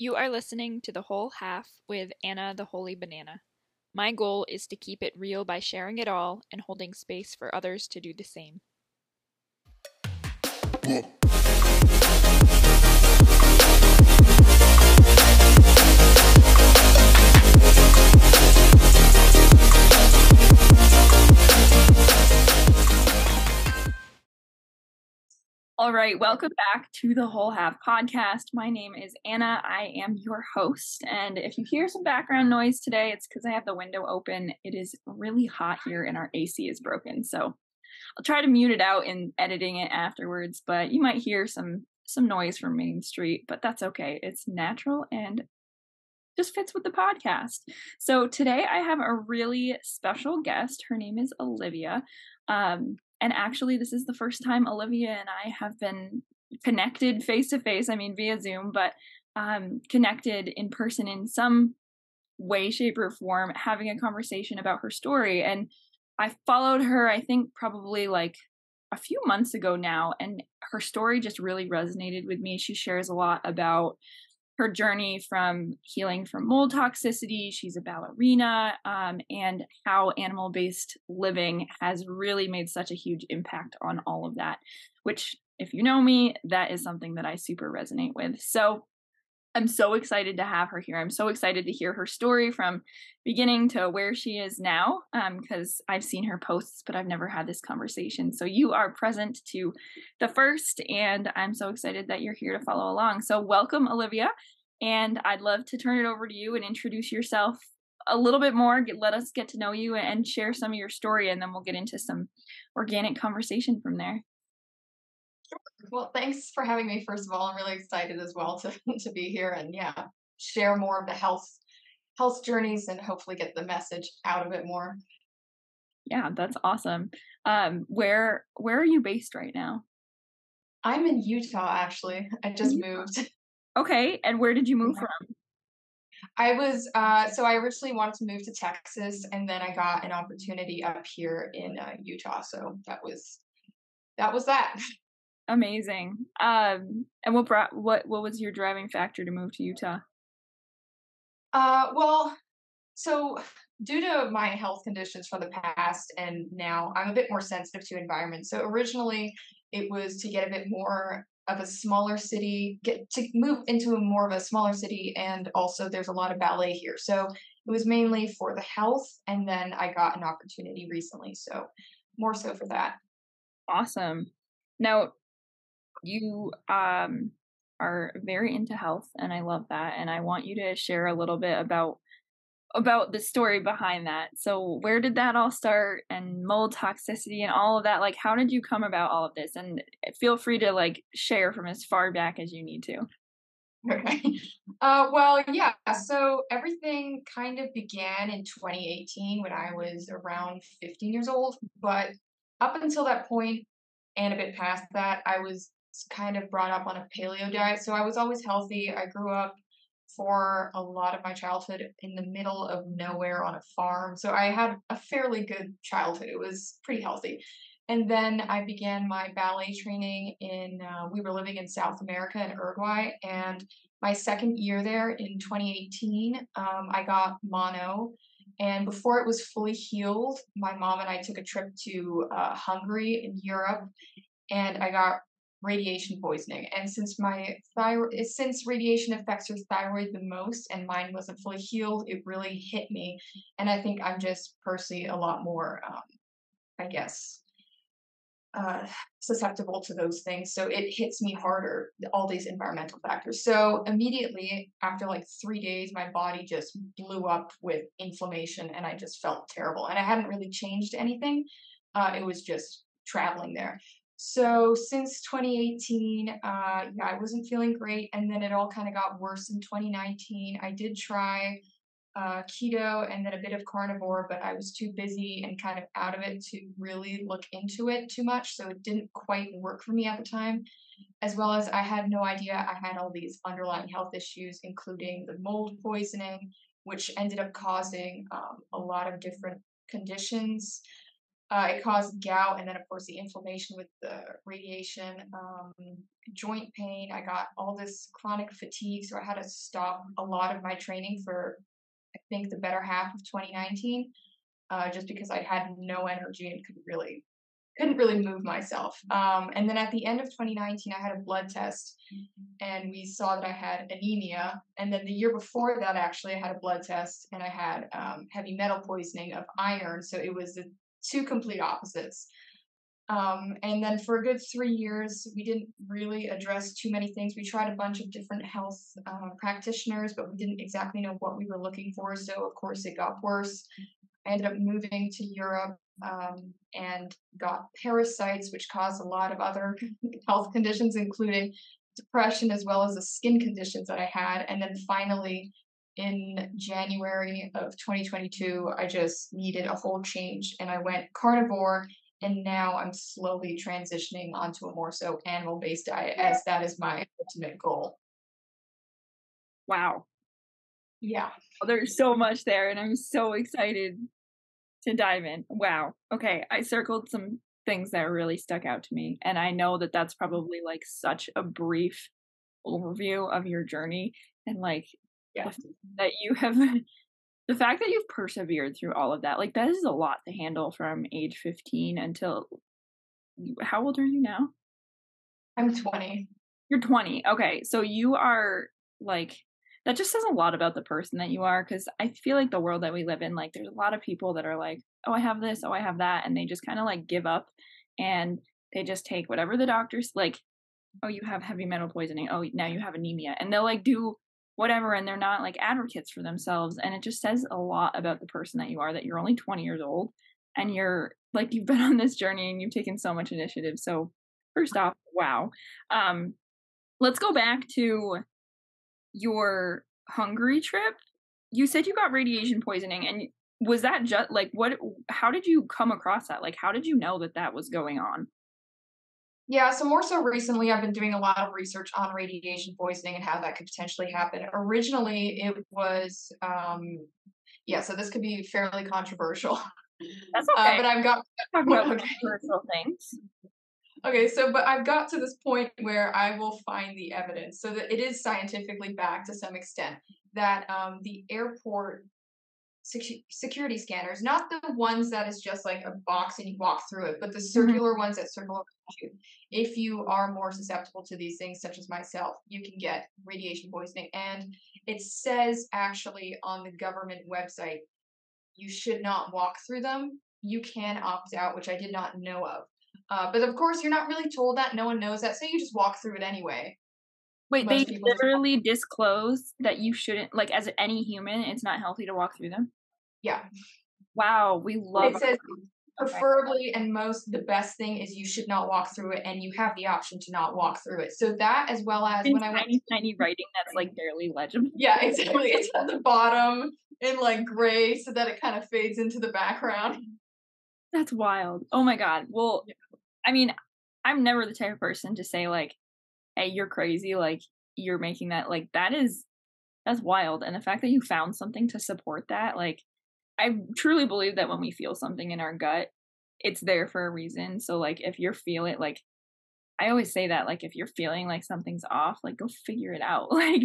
You are listening to The Whole Half with Anna the Wholly Bananna. My goal is to keep it real by sharing it all and holding space for others to do the same. All right, welcome back to the Whole Half podcast. My name is Anna. I am your host. And if you hear some background noise today, it's because I have the window open. It is really hot here and our AC is broken. So I'll try to mute it out in editing it afterwards, but you might hear some some noise from Main Street, but that's okay. It's natural and just fits with the podcast. So today I have a really special guest. Her name is Olyveya. Um, and actually, this is the first time Olyveya and I have been connected face to face. I mean, via Zoom, but um, connected in person in some way, shape, or form, having a conversation about her story. And I followed her, I think, probably like a few months ago now, and her story just really resonated with me. She shares a lot about her journey from healing from mold toxicity. She's a ballerina, um, and how animal based living has really made such a huge impact on all of that. Which, if you know me, that is something that I super resonate with. So, I'm so excited to have her here. I'm so excited to hear her story from beginning to where she is now because um, I've seen her posts, but I've never had this conversation. So you are present to the first, and I'm so excited that you're here to follow along. So, welcome, Olyveya. And I'd love to turn it over to you and introduce yourself a little bit more. Get, let us get to know you and share some of your story, and then we'll get into some organic conversation from there. Well, thanks for having me. First of all, I'm really excited as well to to be here and yeah, share more of the health health journeys and hopefully get the message out of it more. Yeah, that's awesome. Um, where where are you based right now? I'm in Utah actually. I just moved. Okay, and where did you move from? I was uh, so I originally wanted to move to Texas, and then I got an opportunity up here in uh, Utah. So that was that was that. Amazing. Um, and what brought what what was your driving factor to move to Utah? Uh, well, so due to my health conditions from the past and now I'm a bit more sensitive to environment. So originally it was to get a bit more of a smaller city, get to move into a more of a smaller city and also there's a lot of ballet here. So it was mainly for the health and then I got an opportunity recently. So more so for that. Awesome. Now you um are very into health and I love that and I want you to share a little bit about about the story behind that. So where did that all start and mold toxicity and all of that? Like how did you come about all of this? And feel free to like share from as far back as you need to. Okay. Uh, well, yeah. So everything kind of began in 2018 when I was around 15 years old. But up until that point and a bit past that, I was kind of brought up on a paleo diet. So I was always healthy. I grew up for a lot of my childhood in the middle of nowhere on a farm. So I had a fairly good childhood. It was pretty healthy. And then I began my ballet training in, uh, we were living in South America in Uruguay. And my second year there in 2018, um, I got mono. And before it was fully healed, my mom and I took a trip to uh, Hungary in Europe. And I got radiation poisoning. And since my thyroid, since radiation affects your thyroid the most, and mine wasn't fully healed, it really hit me. And I think I'm just personally a lot more, um, I guess, uh, susceptible to those things. So it hits me harder, all these environmental factors. So immediately after like three days, my body just blew up with inflammation and I just felt terrible. And I hadn't really changed anything. Uh, it was just traveling there. So since 2018, uh, yeah, I wasn't feeling great, and then it all kind of got worse in 2019. I did try uh, keto and then a bit of carnivore, but I was too busy and kind of out of it to really look into it too much, so it didn't quite work for me at the time. As well as I had no idea I had all these underlying health issues, including the mold poisoning, which ended up causing um, a lot of different conditions Uh, it caused gout, and then of course the inflammation with the radiation, um, joint pain. I got all this chronic fatigue, so I had to stop a lot of my training for, I think, the better half of 2019, uh, just because I had no energy and could really couldn't really move myself. Um, and then at the end of 2019, I had a blood test and we saw that I had anemia. And then the year before that, actually, I had a blood test and I had um, heavy metal poisoning of iron. So it was the two complete opposites. Um, and then for a good three years, we didn't really address too many things. We tried a bunch of different health uh, practitioners, but we didn't exactly know what we were looking for. So, of course, it got worse. I ended up moving to Europe um, and got parasites, which caused a lot of other health conditions, including depression as well as the skin conditions that I had. And then finally, in January of 2022, I just needed a whole change and I went carnivore. And now I'm slowly transitioning onto a more so animal based diet, as that is my ultimate goal. Wow. Yeah. There's so much there, and I'm so excited to dive in. Wow. Okay. I circled some things that really stuck out to me. And I know that that's probably like such a brief overview of your journey and like yeah. that you have the fact that you've persevered through all of that like that is a lot to handle from age 15 until how old are you now? I'm 20 you're 20 okay so you are like that just says a lot about the person that you are because i feel like the world that we live in like there's a lot of people that are like oh i have this oh i have that and they just kind of like give up and they just take whatever the doctors like oh you have heavy metal poisoning oh now you have anemia and they'll like do whatever and they're not like advocates for themselves and it just says a lot about the person that you are that you're only 20 years old and you're like you've been on this journey and you've taken so much initiative so first off wow um let's go back to your Hungary trip, you said you got radiation poisoning and was that just like what how did you come across that? Like how did you know that that was going on? Yeah, so more so recently, I've been doing a lot of research on radiation poisoning and how that could potentially happen. Originally, it was, um, yeah, so this could be fairly controversial. That's okay. Uh, but I've got talk about controversial things. Okay, so but I've got to this point where I will find the evidence so that it is scientifically backed to some extent that um, the airport sec- security scanners, not the ones that is just like a box and you walk through it, but the mm-hmm. circular mm-hmm. ones that circle you. If you are more susceptible to these things, such as myself, you can get radiation poisoning. And it says actually on the government website, you should not walk through them. You can opt out, which I did not know of. Uh, but of course, you're not really told that. No one knows that, so you just walk through it anyway. Wait, Most they literally just... disclose that you shouldn't, like, as any human, it's not healthy to walk through them. Yeah. Wow, we love. It says preferably and most the best thing is you should not walk through it, and you have the option to not walk through it. So that, as well as when tiny, I went tiny writing that's like barely legible. Yeah, exactly. It's at the bottom in like gray, so that it kind of fades into the background. That's wild. Oh my god. Well, I mean, I'm never the type of person to say like, "Hey, you're crazy." Like you're making that like that is that's wild. And the fact that you found something to support that, like, I truly believe that when we feel something in our gut, it's there for a reason. So like, if you're feeling like I always say that like if you're feeling like something's off, like go figure it out. Like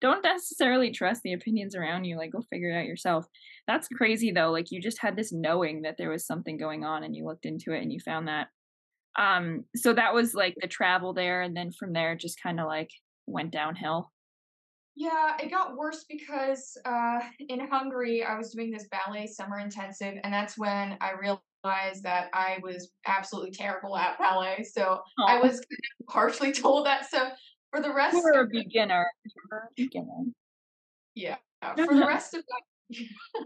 don't necessarily trust the opinions around you, like go figure it out yourself. That's crazy though. Like you just had this knowing that there was something going on and you looked into it and you found that. Um so that was like the travel there and then from there just kind of like went downhill. Yeah, it got worse because uh in Hungary I was doing this ballet summer intensive and that's when I realized that I was absolutely terrible at ballet. So. I was partially told that. So for the rest, you were a beginner. You were a beginner. Yeah. For the rest of that. For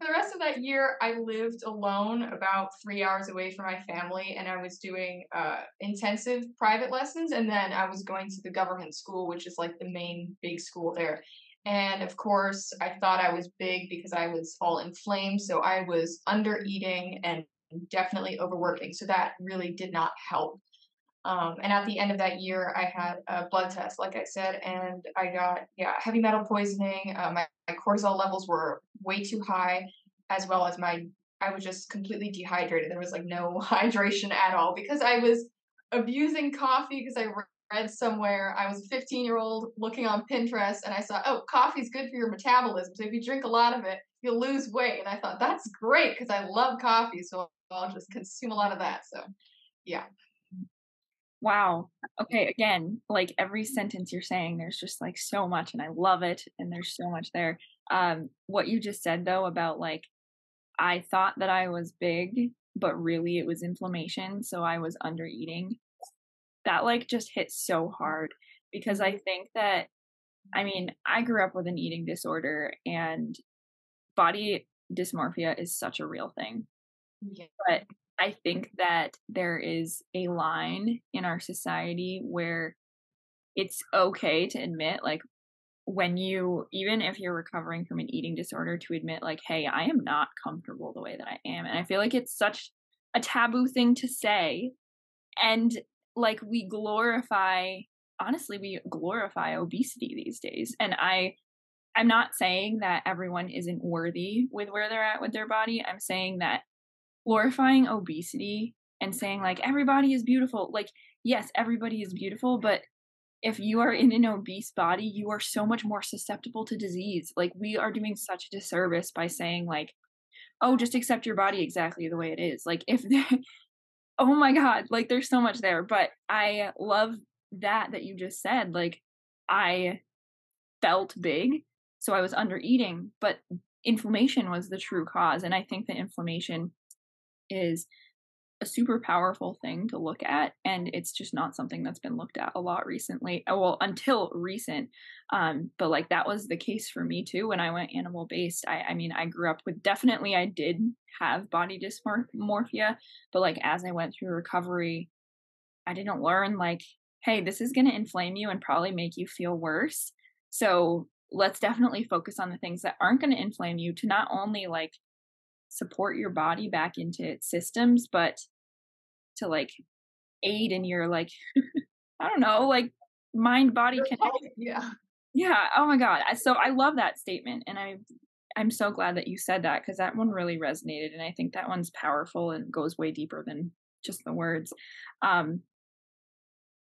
the rest of that year, I lived alone about three hours away from my family, and I was doing uh, intensive private lessons. And then I was going to the government school, which is like the main big school there. And of course, I thought I was big because I was all inflamed. So I was under eating and definitely overworking. So that really did not help. Um, and at the end of that year, I had a blood test, like I said, and I got yeah heavy metal poisoning. Uh, my, my cortisol levels were way too high, as well as my I was just completely dehydrated. There was like no hydration at all because I was abusing coffee because I read somewhere I was a 15 year old looking on Pinterest and I saw, oh, coffee's good for your metabolism. So if you drink a lot of it, you'll lose weight. And I thought that's great because I love coffee. So I'll just consume a lot of that. So yeah. Wow. Okay. Again, like every sentence you're saying, there's just like so much, and I love it. And there's so much there. Um, what you just said though about like, I thought that I was big, but really it was inflammation. So I was under eating. That like just hit so hard because I think that, I mean, I grew up with an eating disorder and body dysmorphia is such a real thing. Yeah. But I think that there is a line in our society where it's okay to admit, like, when you, even if you're recovering from an eating disorder, to admit, like, hey, I am not comfortable the way that I am. And I feel like it's such a taboo thing to say. And like, we glorify, honestly, we glorify obesity these days. And I, I'm not saying that everyone isn't worthy with where they're at with their body. I'm saying that glorifying obesity and saying like everybody is beautiful. Like yes everybody is beautiful but if you are in an obese body you are so much more susceptible to disease. Like we are doing such a disservice by saying like oh just accept your body exactly the way it is. Like if oh my god like there's so much there but i love that that you just said like i felt big so i was under eating but inflammation was the true cause and i think that inflammation is a super powerful thing to look at and it's just not something that's been looked at a lot recently uh, well until recent um but like that was the case for me too when i went animal based i i mean i grew up with definitely i did have body dysmorphia but like as i went through recovery i didn't learn like hey this is going to inflame you and probably make you feel worse. So let's definitely focus on the things that aren't going to inflame you to not only like support your body back into its systems, but to like aid in your like I don't know, like mind body connection. Yeah. Yeah. Oh my god. So I love that statement and I I'm so glad that you said that because that one really resonated and I think that one's powerful and goes way deeper than just the words. Um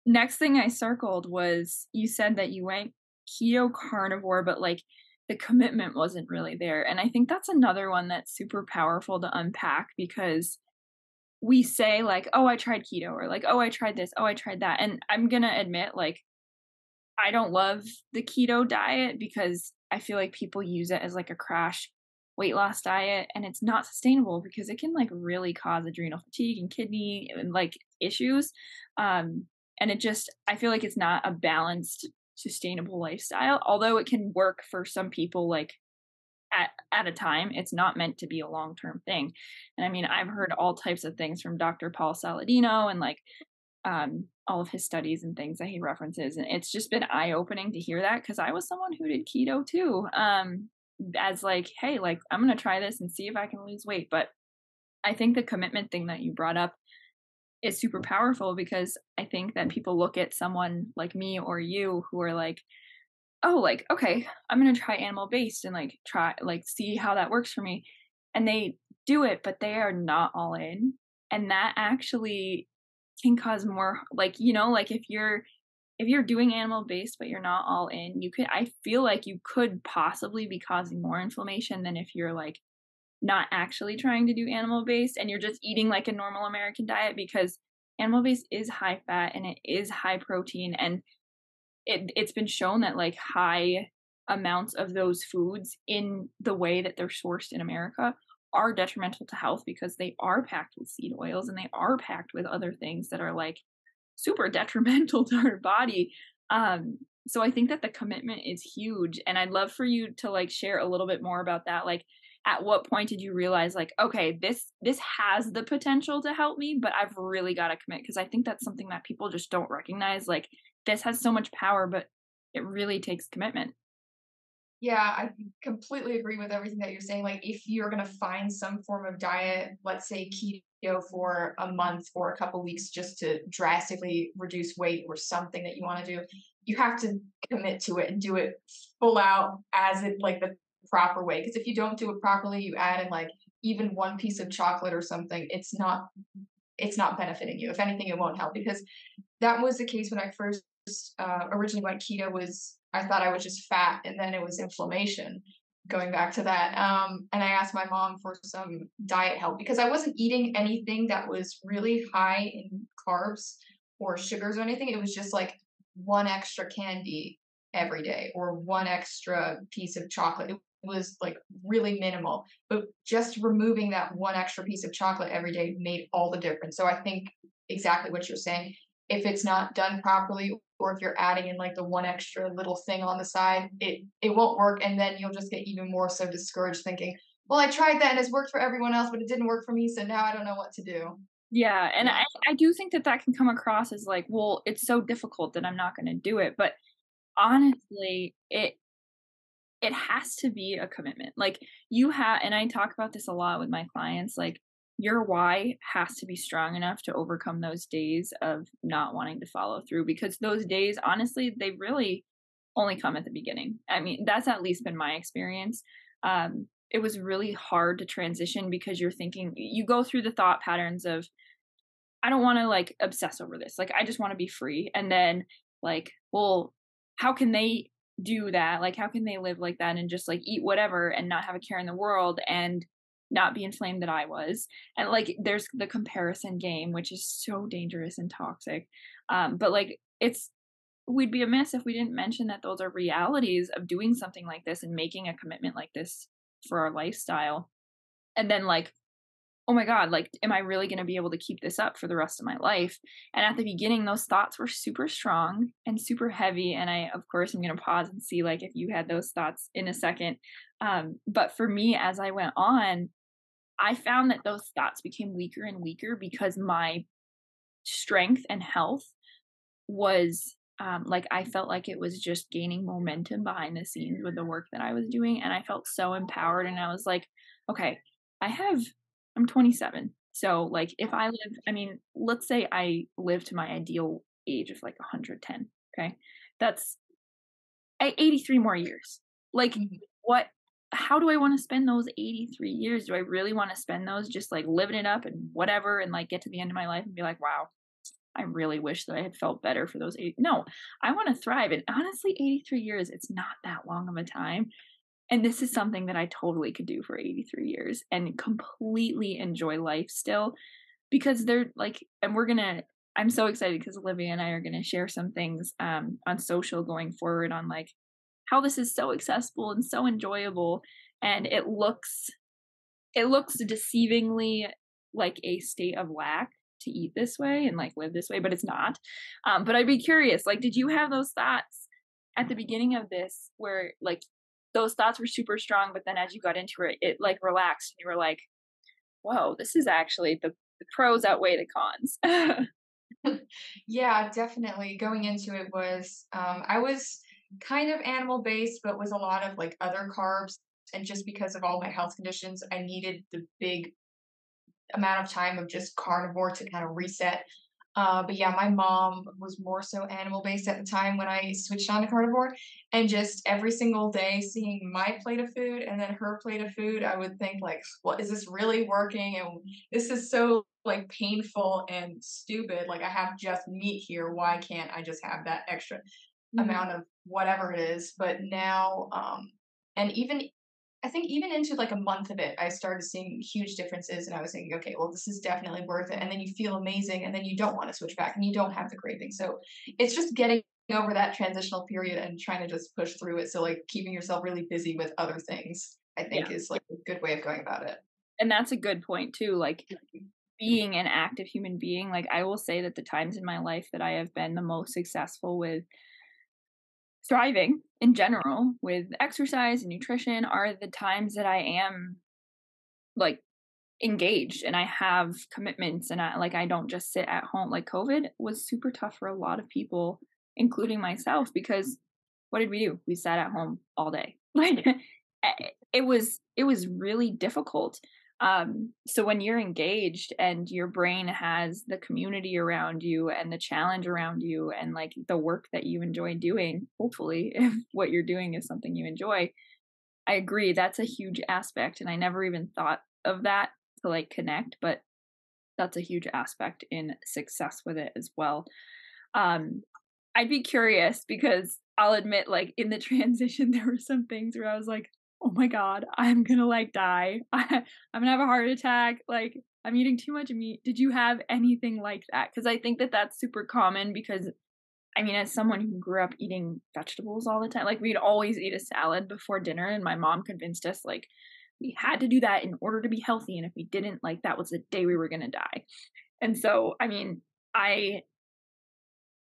next thing I circled was you said that you went keto carnivore but like the commitment wasn't really there. And I think that's another one that's super powerful to unpack because we say like, "Oh, I tried keto," or like, "Oh, I tried this," "Oh, I tried that." And I'm going to admit like I don't love the keto diet because I feel like people use it as like a crash weight loss diet and it's not sustainable because it can like really cause adrenal fatigue and kidney and like issues um and it just i feel like it's not a balanced sustainable lifestyle although it can work for some people like at at a time it's not meant to be a long-term thing. And i mean i've heard all types of things from dr paul saladino and like um all of his studies and things that he references and it's just been eye-opening to hear that because i was someone who did keto too um as like hey like i'm gonna try this and see if i can lose weight but i think the commitment thing that you brought up is super powerful because I think that people look at someone like me or you who are like, oh, like, okay, I'm going to try animal based and like try, like, see how that works for me. And they do it, but they are not all in. And that actually can cause more, like, you know, like if you're, if you're doing animal based but you're not all in you could i feel like you could possibly be causing more inflammation than if you're like not actually trying to do animal based and you're just eating like a normal American diet because animal based is high fat and it is high protein and it it's been shown that like high amounts of those foods in the way that they're sourced in America are detrimental to health because they are packed with seed oils and they are packed with other things that are like super detrimental to our body. Um so i think that the commitment is huge and i'd love for you to like share a little bit more about that like at what point did you realize like okay this this has the potential to help me but i've really got to commit because i think that's something that people just don't recognize like this has so much power but it really takes commitment. Yeah i completely agree with everything that you're saying like if you're going to find some form of diet let's say keto for a month or a couple weeks just to drastically reduce weight or something that you want to do you have to commit to it and do it full out as it like the proper way. Because if you don't do it properly, you add in like even one piece of chocolate or something, it's not it's not benefiting you. If anything, it won't help because that was the case when I first uh, originally went keto. Was I thought I was just fat, and then it was inflammation. Going back to that, um, and I asked my mom for some diet help because I wasn't eating anything that was really high in carbs or sugars or anything. It was just like one extra candy every day or one extra piece of chocolate. It was like really minimal, but just removing that one extra piece of chocolate every day made all the difference. So I think exactly what you're saying. If it's not done properly, or if you're adding in like the one extra little thing on the side, it it won't work, and then you'll just get even more so discouraged, thinking, "Well, I tried that and it's worked for everyone else, but it didn't work for me, so now I don't know what to do." Yeah, and I I do think that that can come across as like, well, it's so difficult that I'm not going to do it, but honestly, it it has to be a commitment. Like you have and I talk about this a lot with my clients, like your why has to be strong enough to overcome those days of not wanting to follow through because those days honestly, they really only come at the beginning. I mean, that's at least been my experience. Um it was really hard to transition because you're thinking you go through the thought patterns of I don't want to like obsess over this. Like I just want to be free. And then like, well, how can they do that? Like how can they live like that and just like eat whatever and not have a care in the world and not be inflamed that I was? And like there's the comparison game, which is so dangerous and toxic. Um, but like it's we'd be amiss if we didn't mention that those are realities of doing something like this and making a commitment like this for our lifestyle. And then like oh my god like am i really going to be able to keep this up for the rest of my life and at the beginning those thoughts were super strong and super heavy and i of course i'm going to pause and see like if you had those thoughts in a second um, but for me as i went on i found that those thoughts became weaker and weaker because my strength and health was um, like I felt like it was just gaining momentum behind the scenes with the work that I was doing, and I felt so empowered. And I was like, okay, I have I'm 27. So like if I live, I mean, let's say I live to my ideal age of like 110. Okay. That's 83 more years. Like mm-hmm. what how do I want to spend those 83 years? Do I really want to spend those just like living it up and whatever and like get to the end of my life and be like, wow, I really wish that I had felt better for those eight. No, I want to thrive. And honestly, 83 years, it's not that long of a time. And this is something that I totally could do for 83 years and completely enjoy life still because they're like, and we're going to, I'm so excited because Olyveya and I are going to share some things um, on social going forward on like how this is so accessible and so enjoyable. And it looks, it looks deceivingly like a state of lack to eat this way and like live this way, but it's not. Um, but I'd be curious, like, did you have those thoughts at the beginning of this where like those thoughts were super strong, but then as you got into it, it like relaxed and you were like, whoa, this is actually the, the pros outweigh the cons. yeah, definitely. Going into it was, um, I was kind of animal based, but with a lot of like other carbs. And just because of all my health conditions, I needed the big amount of time of just carnivore to kind of reset uh, but yeah, my mom was more so animal based at the time when I switched on to carnivore. And just every single day seeing my plate of food and then her plate of food, I would think like, well, is this really working? And this is so like painful and stupid. Like I have just meat here. Why can't I just have that extra mm-hmm. amount of whatever it is? But now, um, and even I think even into like a month of it, I started seeing huge differences, and I was thinking, okay, well, this is definitely worth it. And then you feel amazing, and then you don't want to switch back, and you don't have the craving. So it's just getting over that transitional period and trying to just push through it. So like keeping yourself really busy with other things, I think yeah. is like a good way of going about it. And that's a good point too. Like being an active human being, like I will say that the times in my life that I have been the most successful with thriving in general with exercise and nutrition are the times that I am like engaged and I have commitments and I like I don't just sit at home. Like COVID was super tough for a lot of people, including myself, because what did we do? We sat at home all day. Like eh, it was it was really difficult um, so when you're engaged and your brain has the community around you and the challenge around you and like the work that you enjoy doing, hopefully, if what you're doing is something you enjoy, I agree. That's a huge aspect. And I never even thought of that to like connect, but that's a huge aspect in success with it as well. Um, I'd be curious because I'll admit, like in the transition, there were some things where I was like, "Oh my god, I'm gonna like die. I, I'm gonna have a heart attack. Like I'm eating too much meat." Did you have anything like that? Because I think that that's super common. Because I mean, as someone who grew up eating vegetables all the time, like we'd always eat a salad before dinner, and my mom convinced us like we had to do that in order to be healthy, and if we didn't, like that was the day we were gonna die. And so, I mean, I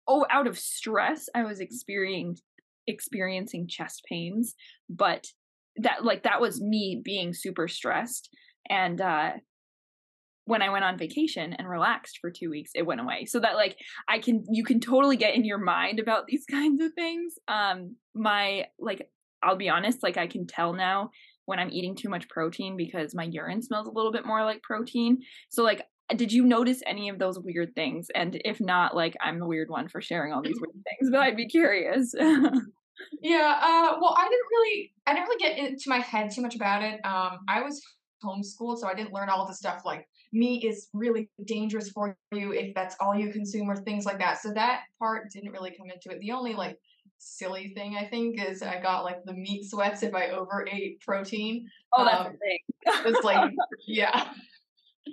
oh out of stress i was experiencing experiencing chest pains but that like that was me being super stressed and uh when i went on vacation and relaxed for 2 weeks it went away so that like i can you can totally get in your mind about these kinds of things um my like i'll be honest like i can tell now when i'm eating too much protein because my urine smells a little bit more like protein so like did you notice any of those weird things? And if not, like I'm the weird one for sharing all these weird things, but I'd be curious. yeah, uh, well, I didn't really, I didn't really get into my head too much about it. Um, I was homeschooled, so I didn't learn all the stuff like meat is really dangerous for you if that's all you consume or things like that. So that part didn't really come into it. The only like silly thing I think is I got like the meat sweats if I overate protein. Oh, that's um, the thing. it's like yeah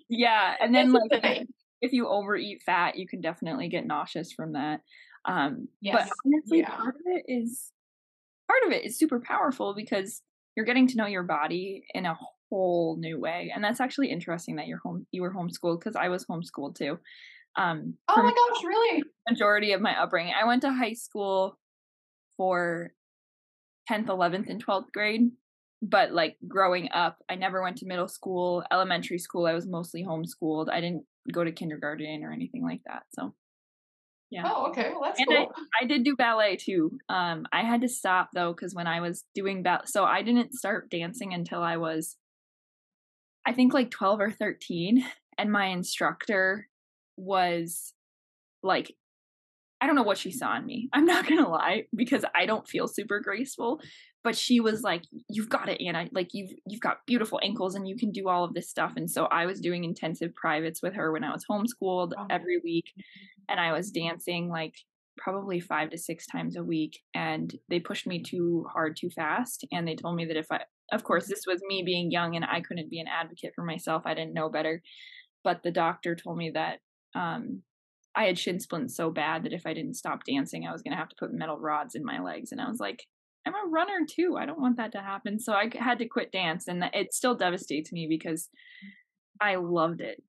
yeah, and then like if you overeat fat, you can definitely get nauseous from that. Um, yes. but honestly, yeah. part of it is part of it is super powerful because you're getting to know your body in a whole new way, and that's actually interesting that you're home you were homeschooled because I was homeschooled too. Um, oh my gosh, really? Majority of my upbringing, I went to high school for 10th, 11th, and 12th grade but like growing up, I never went to middle school, elementary school. I was mostly homeschooled. I didn't go to kindergarten or anything like that. So, yeah. Oh, okay. Well, that's and cool. I, I did do ballet too. Um, I had to stop though because when I was doing ballet, so I didn't start dancing until I was, I think like twelve or thirteen, and my instructor was like I don't know what she saw in me. I'm not gonna lie because I don't feel super graceful but she was like you've got it anna like you've you've got beautiful ankles and you can do all of this stuff and so i was doing intensive privates with her when i was homeschooled every week and i was dancing like probably five to six times a week and they pushed me too hard too fast and they told me that if i of course this was me being young and i couldn't be an advocate for myself i didn't know better but the doctor told me that um I had shin splints so bad that if I didn't stop dancing, I was going to have to put metal rods in my legs. And I was like, I'm a runner too. I don't want that to happen. So I had to quit dance and it still devastates me because I loved it.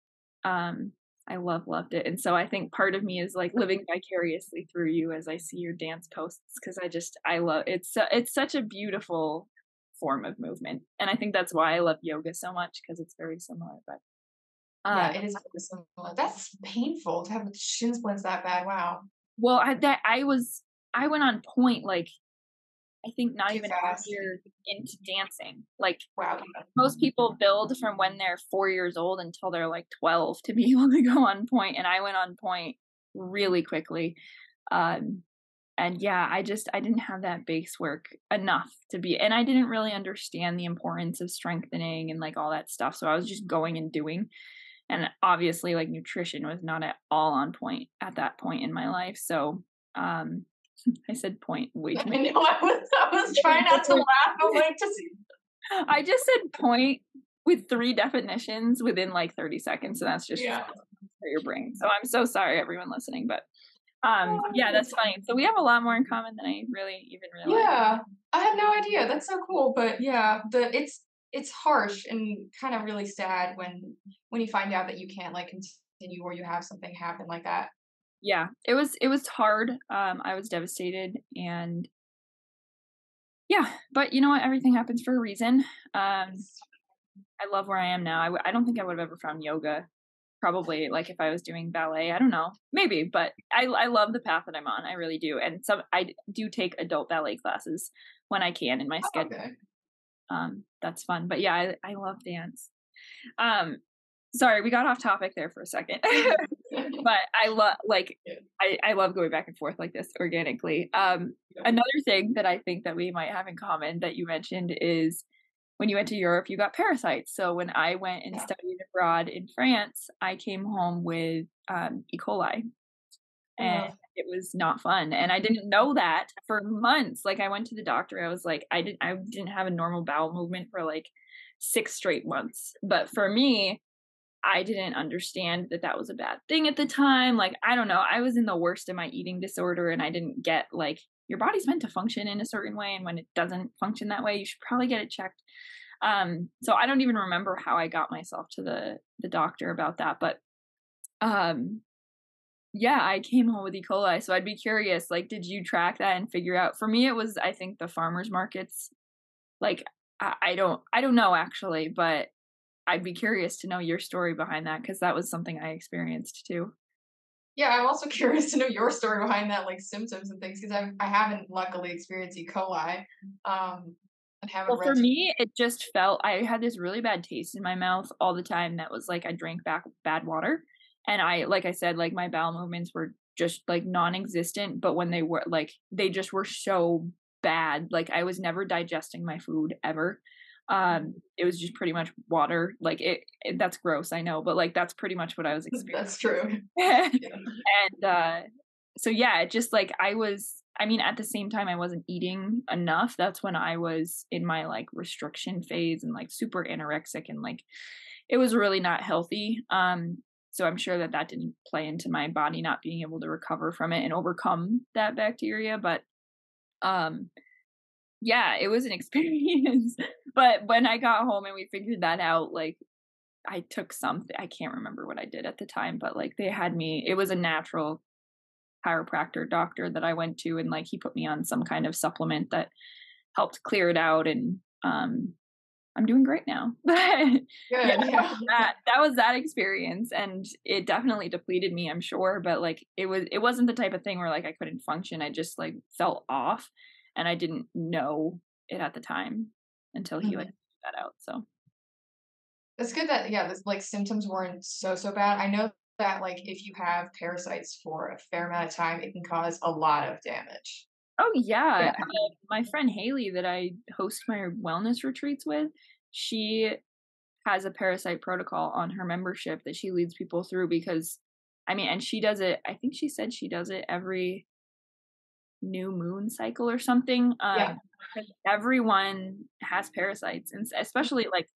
Um I love loved it. And so I think part of me is like living vicariously through you as I see your dance posts cuz I just I love it's it's such a beautiful form of movement. And I think that's why I love yoga so much because it's very similar but uh, yeah, it is similar. That's painful to have the shin splints that bad. Wow. Well, I that I was I went on point like I think not even fast. a year into dancing. Like wow. most people build from when they're four years old until they're like twelve to be able to go on point, and I went on point really quickly. Um, and yeah, I just I didn't have that base work enough to be, and I didn't really understand the importance of strengthening and like all that stuff. So I was just going and doing, and obviously like nutrition was not at all on point at that point in my life. So um I said point many. I know. I was, I was trying not to laugh. I'm like, just. I just said point with three definitions within like 30 seconds, and that's just yeah. for your brain. So I'm so sorry, everyone listening, but um, oh, yeah, that's funny. So we have a lot more in common than I really even realized. Yeah, I had no idea. That's so cool. But yeah, the it's it's harsh and kind of really sad when when you find out that you can't like continue or you have something happen like that yeah it was it was hard um i was devastated and yeah but you know what? Everything happens for a reason um i love where i am now I w- I don't think i would have ever found yoga probably like if i was doing ballet i don't know maybe but i i love the path that i'm on i really do and some i do take adult ballet classes when i can in my schedule okay. um that's fun but yeah i, I love dance. Um sorry we got off topic there for a second but i love like I, I love going back and forth like this organically um another thing that i think that we might have in common that you mentioned is when you went to Europe, you got parasites. So when I went and studied abroad in France, I came home with um, E. coli, and Ugh. it was not fun. And I didn't know that for months. Like I went to the doctor. I was like, I didn't, I didn't have a normal bowel movement for like six straight months. But for me, I didn't understand that that was a bad thing at the time. Like, I don't know. I was in the worst of my eating disorder and I didn't get like your body's meant to function in a certain way. And when it doesn't function that way, you should probably get it checked. Um, so I don't even remember how I got myself to the, the doctor about that. But, um, yeah, I came home with E. coli. So I'd be curious, like, did you track that and figure out? For me, it was, I think, the farmers markets. Like, I, I don't, I don't know actually, but I'd be curious to know your story behind that because that was something I experienced too. Yeah, I'm also curious to know your story behind that, like symptoms and things, because I I haven't luckily experienced E. coli. Um, and haven't Well, for too- me, it just felt I had this really bad taste in my mouth all the time. That was like I drank back bad water, and I, like I said, like my bowel movements were just like non-existent. But when they were like, they just were so bad. Like I was never digesting my food ever. Um, it was just pretty much water. Like it, it that's gross, I know, but like that's pretty much what I was experiencing. That's true. and uh so yeah it just like i was i mean at the same time i wasn't eating enough that's when i was in my like restriction phase and like super anorexic and like it was really not healthy um so i'm sure that that didn't play into my body not being able to recover from it and overcome that bacteria but um yeah it was an experience but when i got home and we figured that out like I took something. I can't remember what I did at the time, but like they had me. It was a natural chiropractor doctor that I went to, and like he put me on some kind of supplement that helped clear it out, and um, I'm doing great now. But Good. yeah, that, was that that was that experience, and it definitely depleted me. I'm sure, but like it was, it wasn't the type of thing where like I couldn't function. I just like felt off, and I didn't know it at the time until he like Mhm. figured that out. So. It's good that yeah, this like symptoms weren't so so bad. I know that like if you have parasites for a fair amount of time, it can cause a lot of damage. Oh yeah, Yeah. uh, my friend Haley that I host my wellness retreats with, she has a parasite protocol on her membership that she leads people through because I mean, and she does it. I think she said she does it every new moon cycle or something. Um, Yeah. everyone has parasites, and especially like,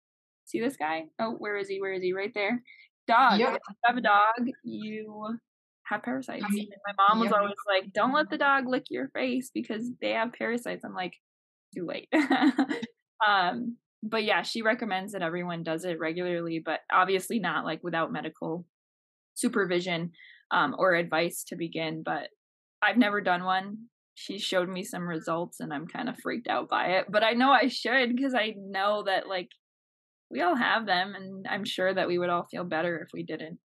see this guy? Oh, where is he? Where is he? Right there. Dog. If you have a dog, you have parasites. mean, my mom was always like, "Don't let the dog lick your face because they have parasites." I'm like, too late. um, but yeah, she recommends that everyone does it regularly, but obviously not like without medical supervision um, or advice to begin. But I've never done one. She showed me some results, and I'm kind of freaked out by it. But I know I should because I know that like we all have them, and I'm sure that we would all feel better if we didn't.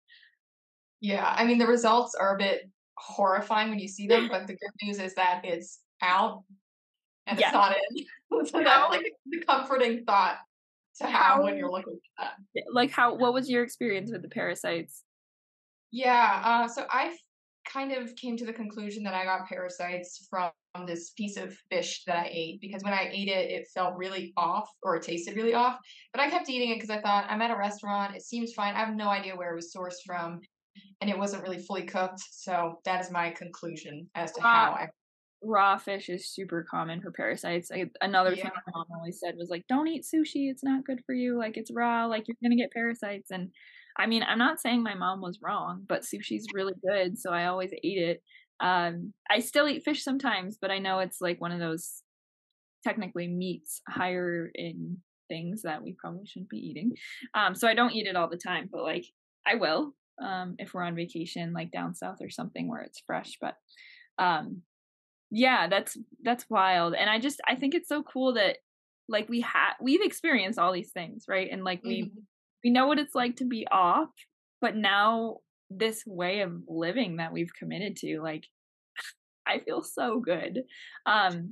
Yeah, I mean the results are a bit horrifying when you see them, but the good news is that it's out and Yeah. it's not in. so that's like the comforting thought to have when you're looking at that. Like, how? What was your experience with the parasites? Yeah, uh, so I kind of came to the conclusion that I got parasites from this piece of fish that I ate because when I ate it, it felt really off or it tasted really off. But I kept eating it because I thought I'm at a restaurant, it seems fine. I have no idea where it was sourced from, and it wasn't really fully cooked. So that is my conclusion as to how I. raw fish is super common for parasites. Like, another thing my mom always said was like, "Don't eat sushi; it's not good for you. Like it's raw. Like you're gonna get parasites." And I mean, I'm not saying my mom was wrong, but sushi's really good, so I always ate it. Um, I still eat fish sometimes, but I know it's like one of those technically meats higher in things that we probably shouldn't be eating. Um, so I don't eat it all the time, but like I will um, if we're on vacation, like down south or something where it's fresh. But um, yeah, that's that's wild, and I just I think it's so cool that like we have we've experienced all these things, right? And like we Mhm. We know what it's like to be off, but now this way of living that we've committed to, like I feel so good. Um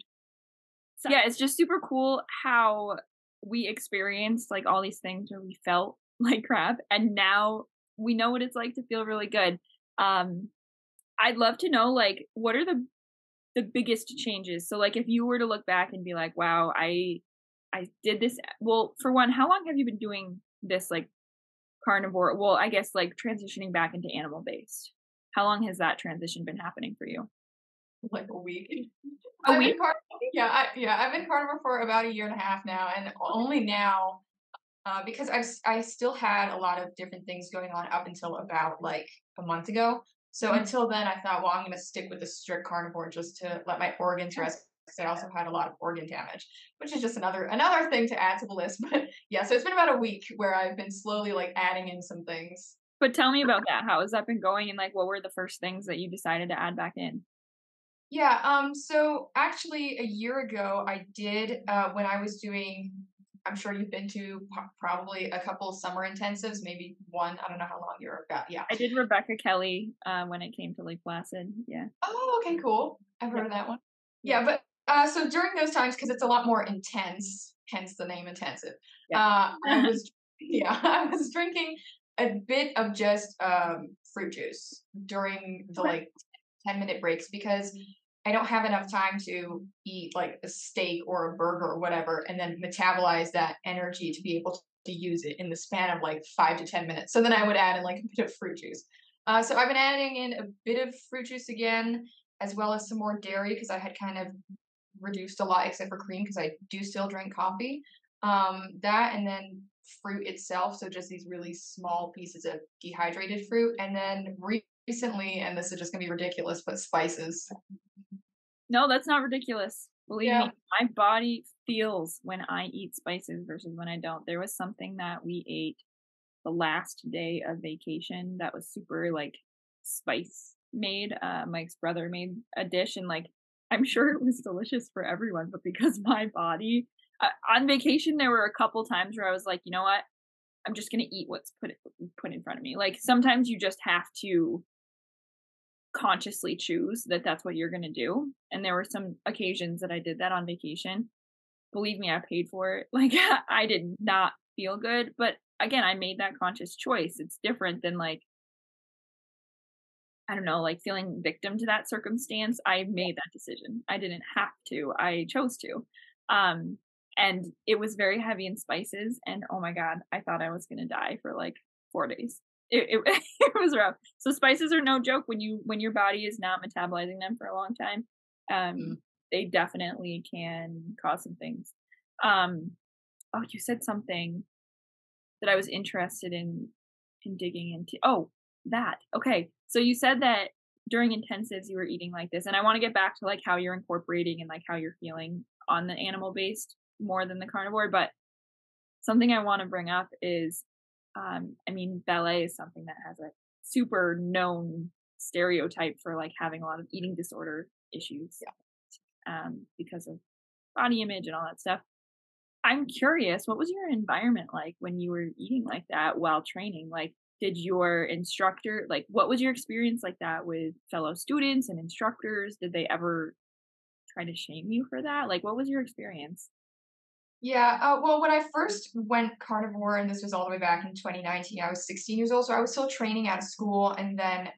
so yeah, it's just super cool how we experienced like all these things where we felt like crap and now we know what it's like to feel really good. Um I'd love to know like what are the the biggest changes? So like if you were to look back and be like, "Wow, I I did this. Well, for one, how long have you been doing this like carnivore? Well, I guess like transitioning back into animal based. How long has that transition been happening for you? Like a week. A I've week? yeah, I, yeah, I've been carnivore for about a year and a half now, and only now uh, because I've s- I still had a lot of different things going on up until about like a month ago. So Mhm. until then, I thought, well, I'm going to stick with the strict carnivore just to let my organs rest. I also had a lot of organ damage, which is just another another thing to add to the list. But yeah, so it's been about a week where I've been slowly like adding in some things. But tell me about that. How has that been going? And like, what were the first things that you decided to add back in? Yeah, um, so actually a year ago I did uh when I was doing I'm sure you've been to probably a couple summer intensives, maybe one, I don't know how long you're about. Yeah. I did Rebecca Kelly uh, when it came to Lake Placid. Yeah. Oh, okay, cool. I've Yeah. heard of that one. Yeah. Yeah, but uh so during those times because it's a lot more intense, hence the name intensive. Yeah. Uh I was yeah, I was drinking a bit of just um fruit juice during the like 10 minute breaks because I don't have enough time to eat like a steak or a burger or whatever and then metabolize that energy to be able to use it in the span of like five to 10 minutes. So then I would add in like a bit of fruit juice. Uh, so I've been adding in a bit of fruit juice again, as well as some more dairy because I had kind of reduced a lot except for cream because I do still drink coffee. Um, that and then fruit itself. So just these really small pieces of dehydrated fruit. And then recently, and this is just gonna be ridiculous, but spices. No, that's not ridiculous. Believe Yeah. me, my body feels when I eat spices versus when I don't. There was something that we ate the last day of vacation that was super like spice made. Uh, Mike's brother made a dish, and like I'm sure it was delicious for everyone, but because my body uh, on vacation, there were a couple times where I was like, you know what, I'm just gonna eat what's put put in front of me. Like sometimes you just have to consciously choose that that's what you're going to do. And there were some occasions that I did that on vacation. Believe me, I paid for it. Like I did not feel good, but again, I made that conscious choice. It's different than like I don't know, like feeling victim to that circumstance. I made that decision. I didn't have to. I chose to. Um and it was very heavy in spices and oh my god, I thought I was going to die for like 4 days it, it, it was rough. So spices are no joke when you when your body is not metabolizing them for a long time. Um, Mm. they definitely can cause some things. Um, oh, you said something that I was interested in in digging into. Oh, that. Okay. So you said that during intensives you were eating like this, and I want to get back to like how you're incorporating and like how you're feeling on the animal based more than the carnivore. But something I want to bring up is um, I mean, ballet is something that has a super known stereotype for like having a lot of eating disorder issues um, because of body image and all that stuff. I'm curious, what was your environment like when you were eating like that while training? Like, did your instructor, like, what was your experience like that with fellow students and instructors? Did they ever try to shame you for that? Like, what was your experience? Yeah, uh, well, when I first went carnivore, and this was all the way back in 2019, I was 16 years old, so I was still training of school. And then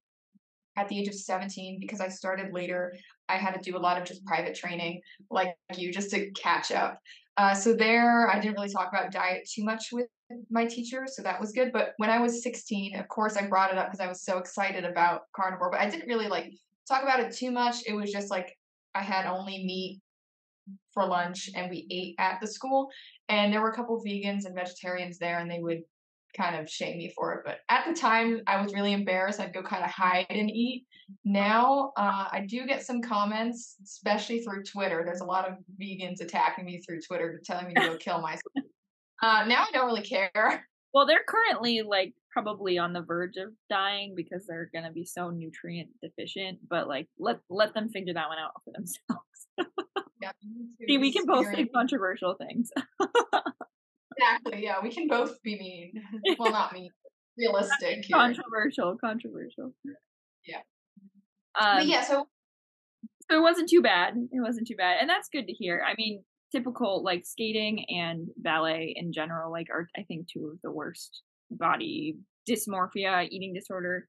at the age of 17, because I started later, I had to do a lot of just private training, like you, just to catch up. Uh, so there, I didn't really talk about diet too much with my teacher, so that was good. But when I was 16, of course, I brought it up because I was so excited about carnivore, but I didn't really like talk about it too much. It was just like I had only meat for lunch and we ate at the school and there were a couple vegans and vegetarians there and they would kind of shame me for it but at the time i was really embarrassed i'd go kind of hide and eat now uh, i do get some comments especially through twitter there's a lot of vegans attacking me through twitter telling me to go kill myself uh, now i don't really care Well, they're currently like probably on the verge of dying because they're gonna be so nutrient deficient. But like, let let them figure that one out for themselves. yeah. See, we can both say controversial things. exactly yeah we can both be mean well not mean realistic here. controversial, controversial. Yeah. Um, but yeah so so it wasn't too bad. It wasn't too bad, and that's good to hear. I mean, typical like skating and ballet in general, like are I think two of the worst body dysmorphia, eating disorder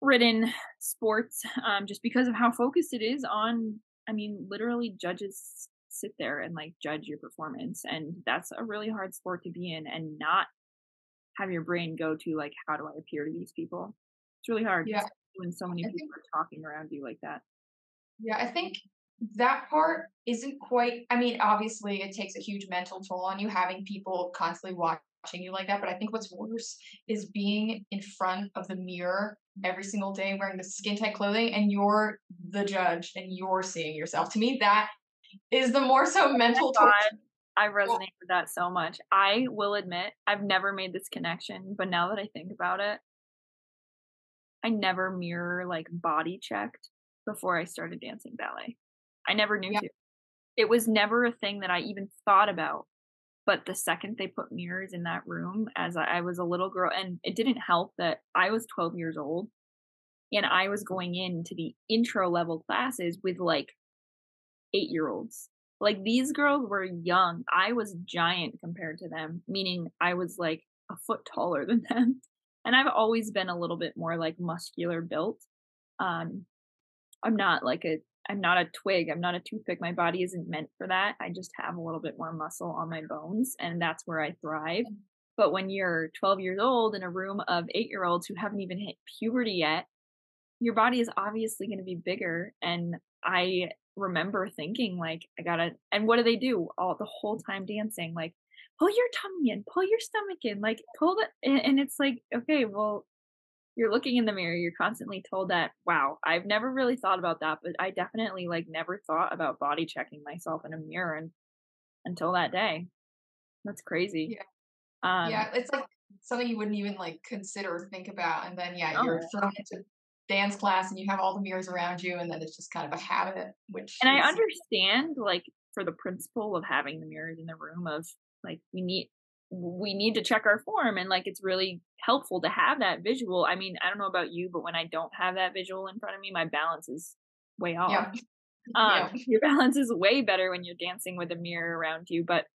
ridden sports, um, just because of how focused it is on. I mean, literally judges sit there and like judge your performance and that's a really hard sport to be in and not have your brain go to like how do i appear to these people? It's really hard yeah. when so many I people think, are talking around you like that. Yeah i think that part isn't quite i mean obviously it takes a huge mental toll on you having people constantly watching you like that but i think what's mm-hmm. worse is being in front of the mirror every single day wearing the skin tight clothing and you're the judge and you're seeing yourself. To me that is the more so oh mental oh I resonate with that so much. I will admit I've never made this connection, but now that I think about it, I never mirror like body checked before I started dancing ballet. I never knew to. It was never a thing that I even thought about. But the second they put mirrors in that room as I, I was a little girl, and it didn't help that I was 12 years old and I was going into the intro level classes with like eight year olds. Like these girls were young. I was giant compared to them, meaning I was like a foot taller than them. And I've always been a little bit more like muscular built. Um, I'm not like a I'm not a twig. I'm not a toothpick. My body isn't meant for that. I just have a little bit more muscle on my bones, and that's where I thrive. But when you're 12 years old in a room of eight year olds who haven't even hit puberty yet, your body is obviously going to be bigger. And I remember thinking, like, I gotta, and what do they do all the whole time dancing? Like, pull your tummy in, pull your stomach in, like, pull the, and, and it's like, okay, well, you're looking in the mirror you're constantly told that wow i've never really thought about that but i definitely like never thought about body checking myself in a mirror and, until that day. That's crazy. Yeah. Um, yeah it's like something you wouldn't even like consider or think about and then yeah oh, you're thrown into dance class and you have all the mirrors around you and then it's just kind of a habit which and is- i understand like for the principle of having the mirrors in the room of like we need we need to check our form and like it's really helpful to have that visual i mean i don't know about you but when i don't have that visual in front of me my balance is way off yeah. um yeah. your balance is way better when you're dancing with a mirror around you but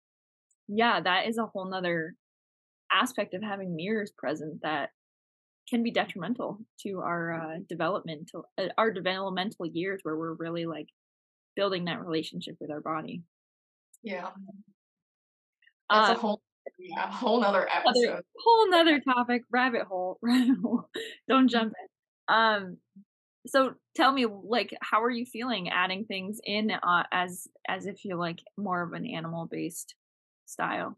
yeah that is a whole nother aspect of having mirrors present that can be detrimental to our uh, developmental uh, our developmental years where we're really like building that relationship with our body yeah that's uh, a whole yeah, whole nother episode. Other, whole nother topic, rabbit hole, rabbit hole. Don't jump in. Um, so tell me, like, how are you feeling adding things in uh, as as if you're like more of an animal based style?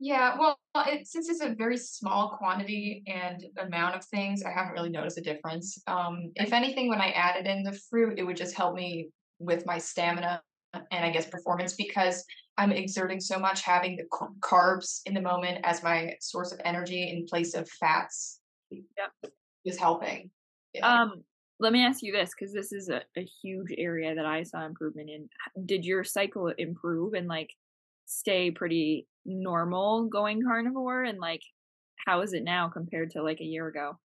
Yeah, well, it, since it's a very small quantity and amount of things, I haven't really noticed a difference. Um, if anything, when I added in the fruit, it would just help me with my stamina and I guess performance because I'm exerting so much, having the carbs in the moment as my source of energy in place of fats yep. is helping. Yeah. Um, let me ask you this because this is a, a huge area that I saw improvement in. Did your cycle improve and like stay pretty normal going carnivore? And like, how is it now compared to like a year ago?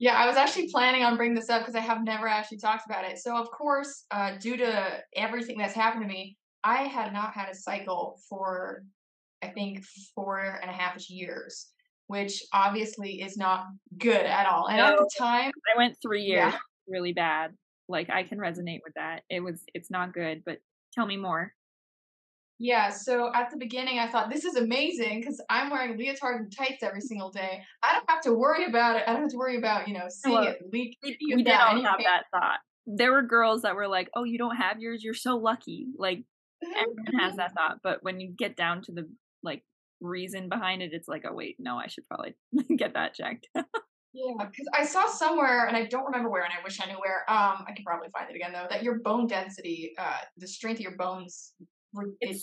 Yeah, I was actually planning on bringing this up because I have never actually talked about it. So, of course, uh, due to everything that's happened to me, I had not had a cycle for, I think, four and a half years, which obviously is not good at all. And no, at the time, I went three years yeah. really bad. Like, I can resonate with that. It was, it's not good, but tell me more. Yeah, so at the beginning, I thought this is amazing because I'm wearing leotard and tights every single day. I don't have to worry about it. I don't have to worry about you know seeing well, it leak. We, we did all have that thought. There were girls that were like, "Oh, you don't have yours. You're so lucky." Like everyone has that thought, but when you get down to the like reason behind it, it's like, "Oh, wait, no, I should probably get that checked." Yeah, because I saw somewhere, and I don't remember where, and I wish I knew where. Um, I can probably find it again though. That your bone density, uh, the strength of your bones it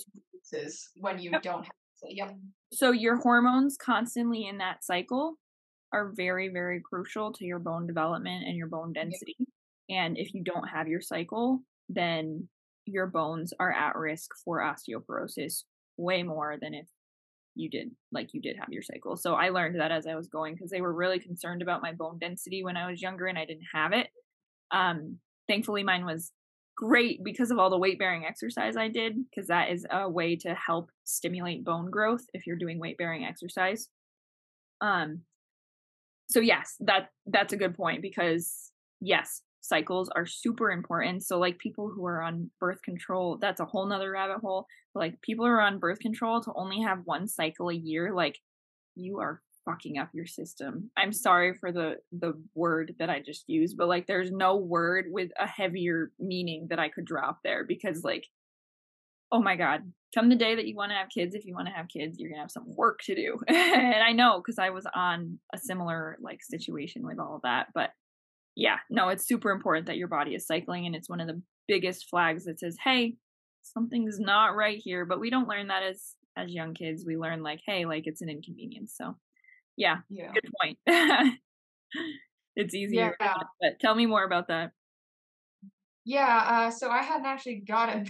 reduces when you yep. don't have it. Yep. So your hormones constantly in that cycle are very, very crucial to your bone development and your bone density. Yep. And if you don't have your cycle, then your bones are at risk for osteoporosis way more than if you did like you did have your cycle. So I learned that as I was going because they were really concerned about my bone density when I was younger and I didn't have it. Um thankfully mine was great because of all the weight bearing exercise I did, because that is a way to help stimulate bone growth if you're doing weight bearing exercise. Um, so yes, that that's a good point because yes, cycles are super important. So like people who are on birth control, that's a whole nother rabbit hole. Like people who are on birth control to only have one cycle a year, like you are fucking up your system. I'm sorry for the the word that I just used, but like there's no word with a heavier meaning that I could drop there because like oh my god, come the day that you want to have kids if you want to have kids, you're going to have some work to do. and I know cuz I was on a similar like situation with all that, but yeah, no, it's super important that your body is cycling and it's one of the biggest flags that says, "Hey, something's not right here." But we don't learn that as as young kids. We learn like, "Hey, like it's an inconvenience." So, yeah, yeah. good point. it's easier. Yeah. But tell me more about that. Yeah, uh, so I hadn't actually gotten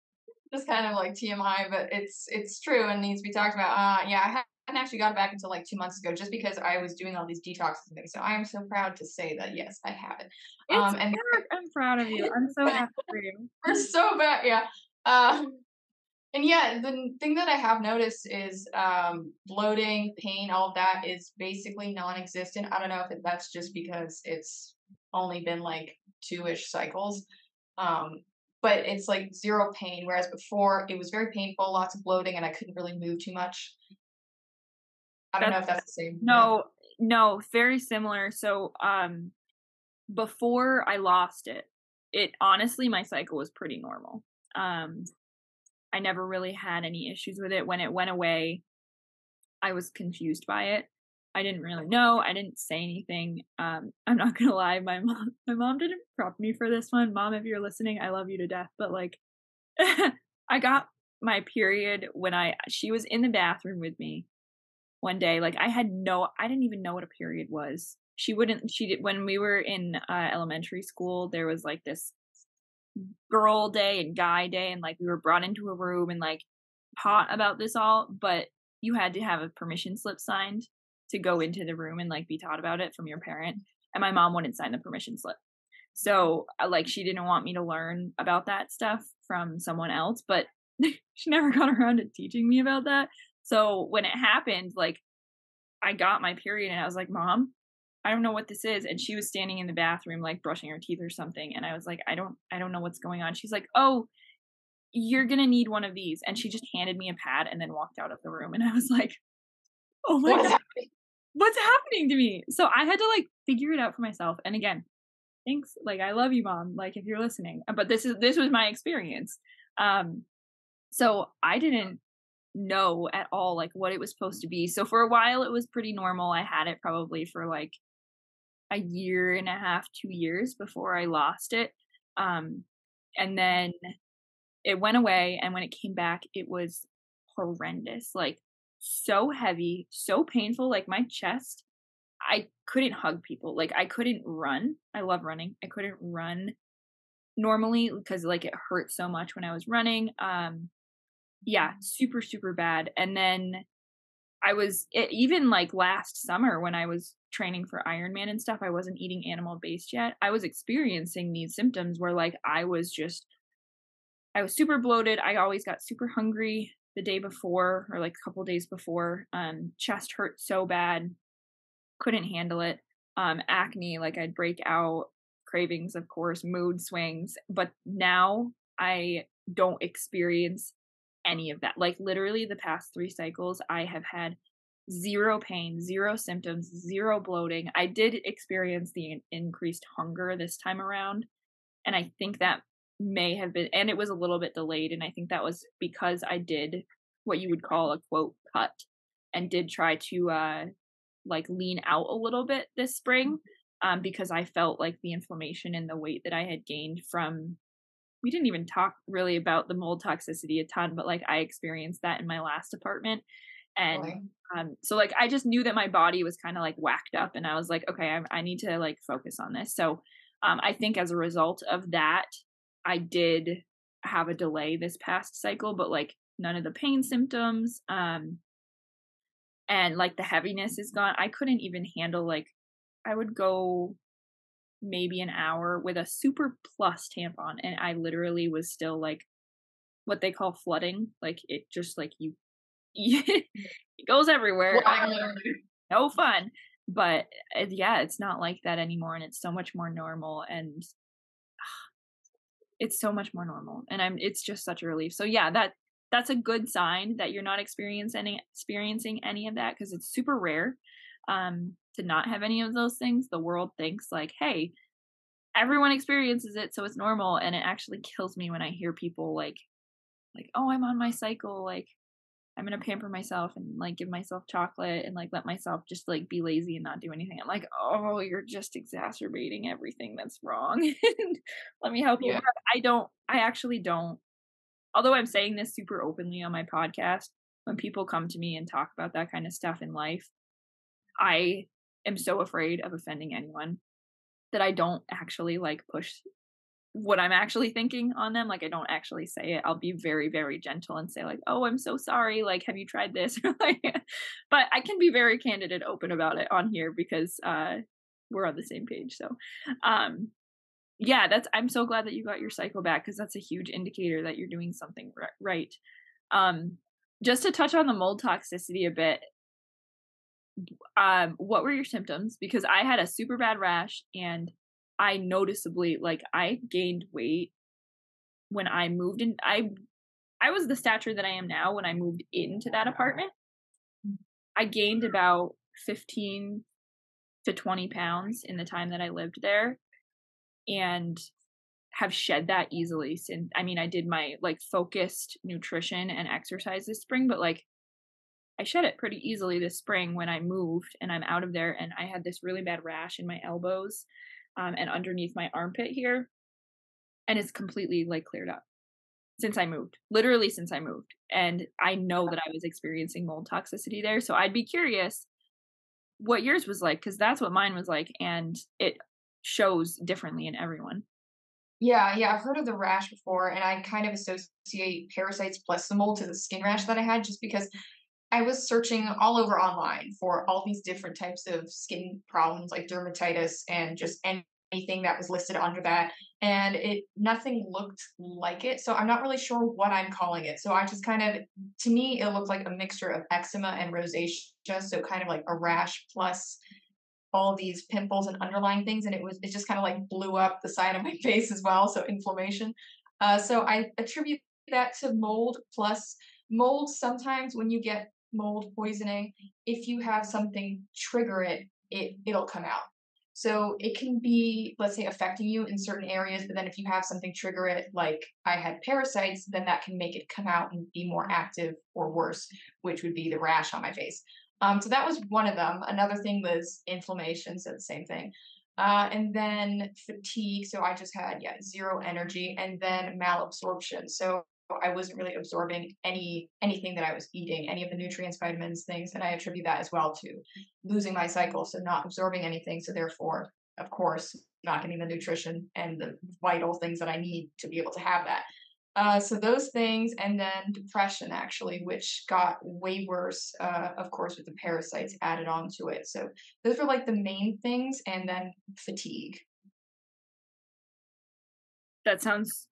just kind of like TMI, but it's it's true and needs to be talked about. Uh, yeah, I hadn't actually got it back until like two months ago, just because I was doing all these detoxes and things. So I am so proud to say that yes, I have it. Um, and I'm proud of you. I'm so happy for you. We're so bad, yeah. Um, and yeah, the thing that I have noticed is um, bloating, pain, all of that is basically non-existent. I don't know if that's just because it's only been like two-ish cycles. Um, but it's like zero pain. Whereas before it was very painful, lots of bloating, and I couldn't really move too much. I don't that's, know if that's the same. No, no, very similar. So, um, before I lost it, it honestly my cycle was pretty normal. Um, I never really had any issues with it. When it went away, I was confused by it. I didn't really know. I didn't say anything. Um, I'm not gonna lie, my mom my mom didn't prep me for this one. Mom, if you're listening, I love you to death. But like I got my period when I she was in the bathroom with me one day. Like I had no I didn't even know what a period was. She wouldn't she did when we were in uh, elementary school, there was like this girl day and guy day and like we were brought into a room and like taught about this all, but you had to have a permission slip signed to go into the room and like be taught about it from your parent. And my mom wouldn't sign the permission slip. So uh, like she didn't want me to learn about that stuff from someone else, but she never got around to teaching me about that. So when it happened, like I got my period and I was like, "Mom, I don't know what this is." And she was standing in the bathroom like brushing her teeth or something, and I was like, "I don't I don't know what's going on." She's like, "Oh, you're going to need one of these." And she just handed me a pad and then walked out of the room and I was like, "Oh my god." What's happening to me? So I had to like figure it out for myself. And again, thanks. Like I love you, mom. Like if you're listening. But this is this was my experience. Um so I didn't know at all like what it was supposed to be. So for a while it was pretty normal. I had it probably for like a year and a half, 2 years before I lost it. Um and then it went away and when it came back it was horrendous. Like so heavy, so painful like my chest. I couldn't hug people. Like I couldn't run. I love running. I couldn't run normally because like it hurt so much when I was running. Um yeah, super, super bad. And then I was even like last summer when I was training for Ironman and stuff, I wasn't eating animal based yet. I was experiencing these symptoms where like I was just, I was super bloated. I always got super hungry the day before or like a couple days before. Um, chest hurt so bad, couldn't handle it. Um, acne, like I'd break out, cravings, of course, mood swings. But now I don't experience any of that. Like literally the past three cycles, I have had zero pain, zero symptoms, zero bloating. I did experience the increased hunger this time around. And I think that may have been, and it was a little bit delayed. And I think that was because I did what you would call a quote cut and did try to, uh, like lean out a little bit this spring um, because I felt like the inflammation and the weight that I had gained from we didn't even talk really about the mold toxicity a ton, but like I experienced that in my last apartment. And um, so like I just knew that my body was kind of like whacked up and I was like, okay, I, I need to like focus on this. So um, I think as a result of that, I did have a delay this past cycle, but like none of the pain symptoms. Um, and like the heaviness is gone. I couldn't even handle like I would go maybe an hour with a super plus tampon and I literally was still like what they call flooding. Like it just like you it goes everywhere. no fun. but uh, yeah, it's not like that anymore, and it's so much more normal, and it's so much more normal, and I'm it's just such a relief. So yeah, that that's a good sign that you're not experiencing any experiencing any of that because it's super rare um to not have any of those things the world thinks like hey everyone experiences it so it's normal and it actually kills me when i hear people like like oh i'm on my cycle like i'm gonna pamper myself and like give myself chocolate and like let myself just like be lazy and not do anything i'm like oh you're just exacerbating everything that's wrong let me help you yeah. i don't i actually don't although i'm saying this super openly on my podcast when people come to me and talk about that kind of stuff in life i am so afraid of offending anyone that I don't actually like push what I'm actually thinking on them. Like I don't actually say it. I'll be very, very gentle and say like, "Oh, I'm so sorry. Like, have you tried this?" but I can be very candid and open about it on here because uh, we're on the same page. So, um, yeah, that's. I'm so glad that you got your cycle back because that's a huge indicator that you're doing something right. Um, just to touch on the mold toxicity a bit, um, what were your symptoms? Because I had a super bad rash and I noticeably like I gained weight when I moved in. I I was the stature that I am now when I moved into that apartment. I gained about 15 to 20 pounds in the time that I lived there and have shed that easily since I mean I did my like focused nutrition and exercise this spring but like I shed it pretty easily this spring when I moved and I'm out of there and I had this really bad rash in my elbows um, and underneath my armpit here. And it's completely like cleared up since I moved, literally since I moved. And I know that I was experiencing mold toxicity there. So I'd be curious what yours was like because that's what mine was like. And it shows differently in everyone. Yeah, yeah, I've heard of the rash before, and I kind of associate parasites plus the mold to the skin rash that I had just because I was searching all over online for all these different types of skin problems like dermatitis and just anything that was listed under that and it nothing looked like it so i'm not really sure what i'm calling it so i just kind of to me it looked like a mixture of eczema and rosacea so kind of like a rash plus all these pimples and underlying things and it was it just kind of like blew up the side of my face as well so inflammation uh, so i attribute that to mold plus mold sometimes when you get mold poisoning, if you have something trigger it, it it'll come out. So it can be, let's say, affecting you in certain areas, but then if you have something trigger it, like I had parasites, then that can make it come out and be more active or worse, which would be the rash on my face. Um, so that was one of them. Another thing was inflammation, so the same thing. Uh, and then fatigue. So I just had yeah zero energy, and then malabsorption. So I wasn't really absorbing any anything that I was eating, any of the nutrients, vitamins, things, and I attribute that as well to losing my cycle, so not absorbing anything, so therefore, of course, not getting the nutrition and the vital things that I need to be able to have that. Uh, so those things, and then depression actually, which got way worse, uh, of course, with the parasites added onto it. So those were like the main things, and then fatigue. That sounds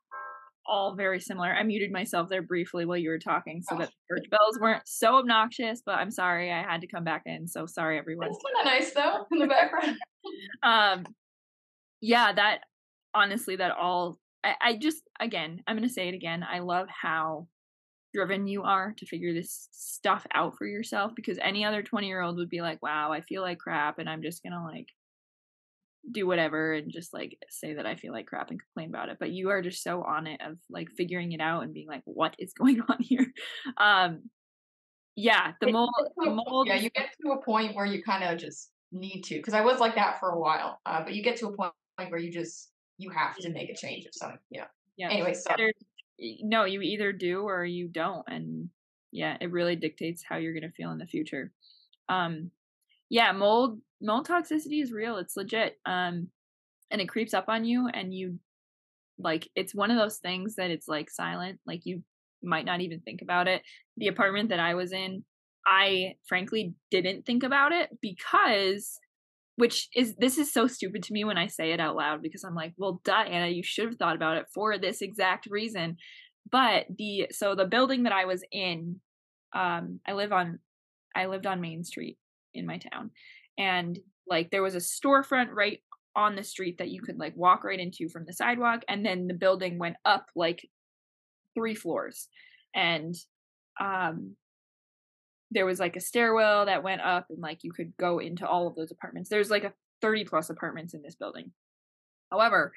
all very similar. I muted myself there briefly while you were talking so oh. that church bells weren't so obnoxious, but I'm sorry I had to come back in. So sorry everyone. It's kind of nice though in the background. um yeah, that honestly that all I, I just again, I'm gonna say it again. I love how driven you are to figure this stuff out for yourself because any other 20 year old would be like, wow, I feel like crap and I'm just gonna like do whatever and just like say that I feel like crap and complain about it. But you are just so on it of like figuring it out and being like, what is going on here? Um yeah, the mold, the mold Yeah, you get to a point where you kind of just need to because I was like that for a while. Uh, but you get to a point where you just you have to make a change of something. Yeah. Yeah. Anyway, so either, no, you either do or you don't. And yeah, it really dictates how you're gonna feel in the future. Um yeah, mold mold toxicity is real. It's legit. Um, and it creeps up on you, and you like it's one of those things that it's like silent. Like you might not even think about it. The apartment that I was in, I frankly didn't think about it because which is this is so stupid to me when I say it out loud because I'm like, well, duh, Anna, you should have thought about it for this exact reason. But the so the building that I was in, um, I live on, I lived on Main Street in my town, and like there was a storefront right on the street that you could like walk right into from the sidewalk and then the building went up like three floors. And um there was like a stairwell that went up and like you could go into all of those apartments. There's like a 30 plus apartments in this building. However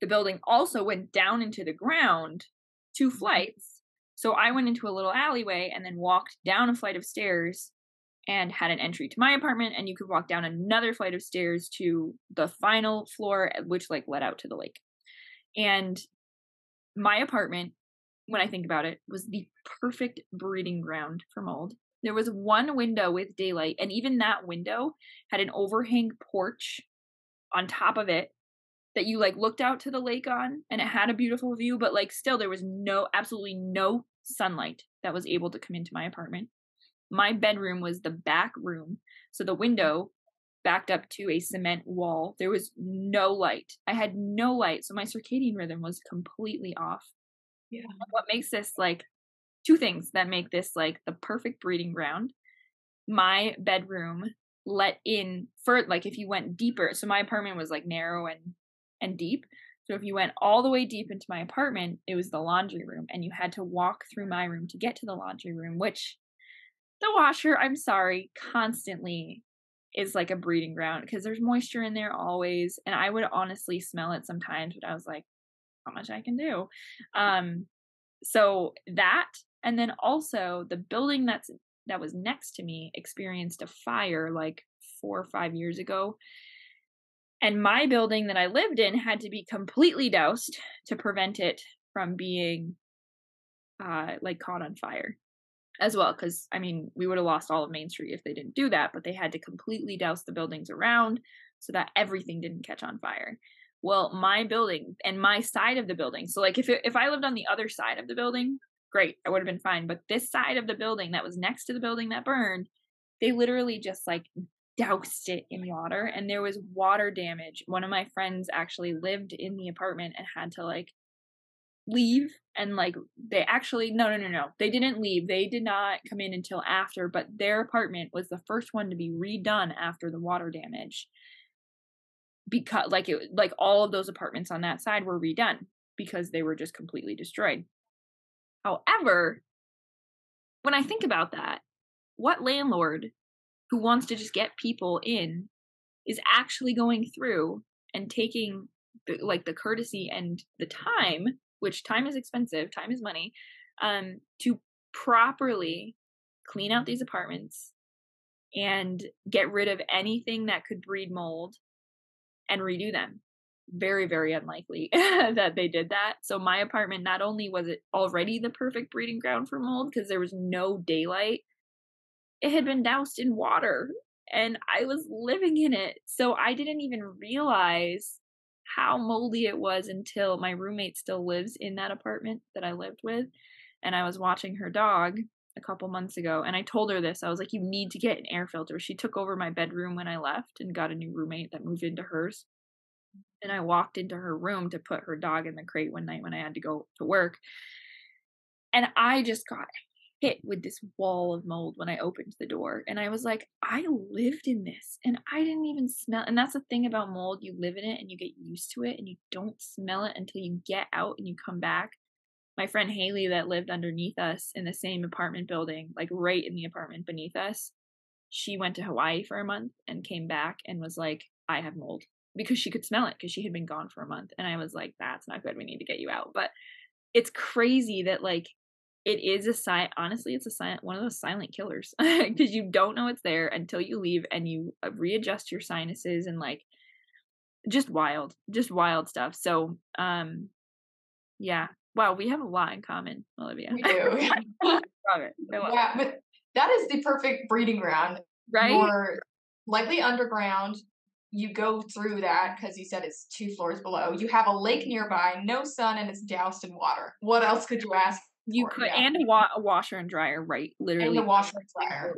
the building also went down into the ground two flights. So i went into a little alleyway and then walked down a flight of stairs and had an entry to my apartment and you could walk down another flight of stairs to the final floor which like led out to the lake. And my apartment when i think about it was the perfect breeding ground for mold. There was one window with daylight and even that window had an overhang porch on top of it that you like looked out to the lake on and it had a beautiful view but like still there was no absolutely no sunlight that was able to come into my apartment my bedroom was the back room. So the window backed up to a cement wall. There was no light. I had no light. So my circadian rhythm was completely off. Yeah. What makes this like two things that make this like the perfect breeding ground. My bedroom let in for like if you went deeper. So my apartment was like narrow and and deep. So if you went all the way deep into my apartment, it was the laundry room and you had to walk through my room to get to the laundry room, which the washer, I'm sorry, constantly is like a breeding ground because there's moisture in there always. And I would honestly smell it sometimes, but I was like, how much I can do. Um, so that, and then also the building that's that was next to me experienced a fire like four or five years ago. And my building that I lived in had to be completely doused to prevent it from being uh like caught on fire as well because i mean we would have lost all of main street if they didn't do that but they had to completely douse the buildings around so that everything didn't catch on fire. Well my building and my side of the building so like if it, if i lived on the other side of the building great i would have been fine but this side of the building that was next to the building that burned they literally just like doused it in water and there was water damage. One of my friends actually lived in the apartment and had to like leave and like they actually no no no no they didn't leave they did not come in until after but their apartment was the first one to be redone after the water damage. Because like it like all of those apartments on that side were redone because they were just completely destroyed. However when i think about that what landlord who wants to just get people in is actually going through and taking the, like the courtesy and the time which time is expensive, time is money, um, to properly clean out these apartments and get rid of anything that could breed mold and redo them. Very, very unlikely that they did that. So, my apartment, not only was it already the perfect breeding ground for mold because there was no daylight, it had been doused in water and I was living in it. So, I didn't even realize how moldy it was until my roommate still lives in that apartment that I lived with. And I was watching her dog a couple months ago and I told her this. I was like, you need to get an air filter. She took over my bedroom when I left and got a new roommate that moved into hers. And I walked into her room to put her dog in the crate one night when I had to go to work. And I just got hit with this wall of mold when I opened the door. And I was like, I lived in this and I didn't even smell. And that's the thing about mold. You live in it and you get used to it and you don't smell it until you get out and you come back. My friend Haley, that lived underneath us in the same apartment building, like right in the apartment beneath us, she went to Hawaii for a month and came back and was like, I have mold because she could smell it because she had been gone for a month. And I was like, that's not good. We need to get you out. But it's crazy that like it is a sign honestly it's a sign one of those silent killers because you don't know it's there until you leave and you uh, readjust your sinuses and like just wild just wild stuff. So um yeah. Wow we have a lot in common Olyveya. We do. Love it. Yeah but that is the perfect breeding ground. Right? More likely underground. You go through that because you said it's two floors below. You have a lake nearby, no sun, and it's doused in water. What else could you ask you could yeah. and a, wa- a, washer and dryer, right? Literally, and the washer and dryer.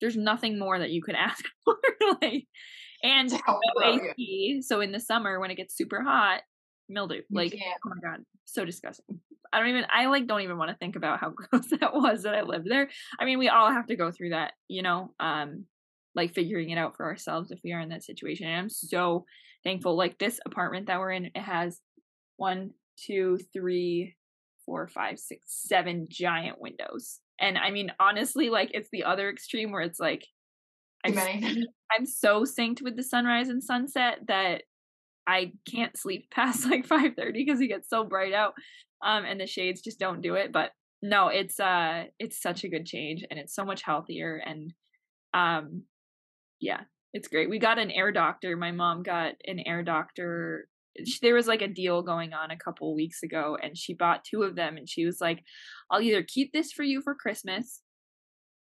There's nothing more that you could ask for, like, and no AC. So in the summer when it gets super hot, mildew. Like, oh my god, so disgusting. I don't even. I like don't even want to think about how gross that was that I lived there. I mean, we all have to go through that, you know. Um, like figuring it out for ourselves if we are in that situation. And I'm so thankful. Like this apartment that we're in, it has one, two, three, four, five, six, seven giant windows. And I mean, honestly, like it's the other extreme where it's like I'm, I'm so synced with the sunrise and sunset that I can't sleep past like 5:30 because it gets so bright out. Um and the shades just don't do it, but no, it's uh it's such a good change and it's so much healthier and um yeah, it's great. We got an air doctor. My mom got an air doctor. There was like a deal going on a couple weeks ago and she bought two of them and she was like, "I'll either keep this for you for Christmas,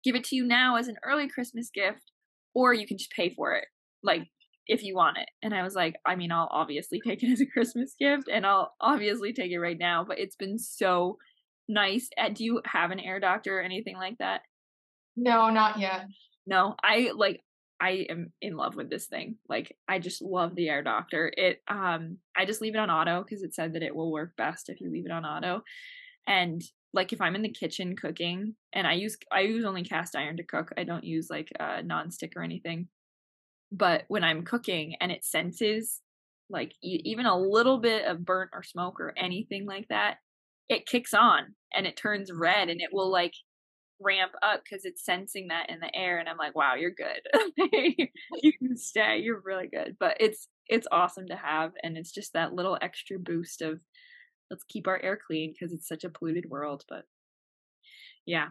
give it to you now as an early Christmas gift, or you can just pay for it." Like if you want it. And I was like, I mean, I'll obviously take it as a Christmas gift and I'll obviously take it right now, but it's been so nice. Uh, do you have an air doctor or anything like that? No, not yet. No, I like I am in love with this thing. Like I just love the air doctor. It um I just leave it on auto because it said that it will work best if you leave it on auto. And like if I'm in the kitchen cooking and I use I use only cast iron to cook. I don't use like uh non-stick or anything but when i'm cooking and it senses like e- even a little bit of burnt or smoke or anything like that it kicks on and it turns red and it will like ramp up because it's sensing that in the air and i'm like wow you're good you can stay you're really good but it's it's awesome to have and it's just that little extra boost of let's keep our air clean because it's such a polluted world but yeah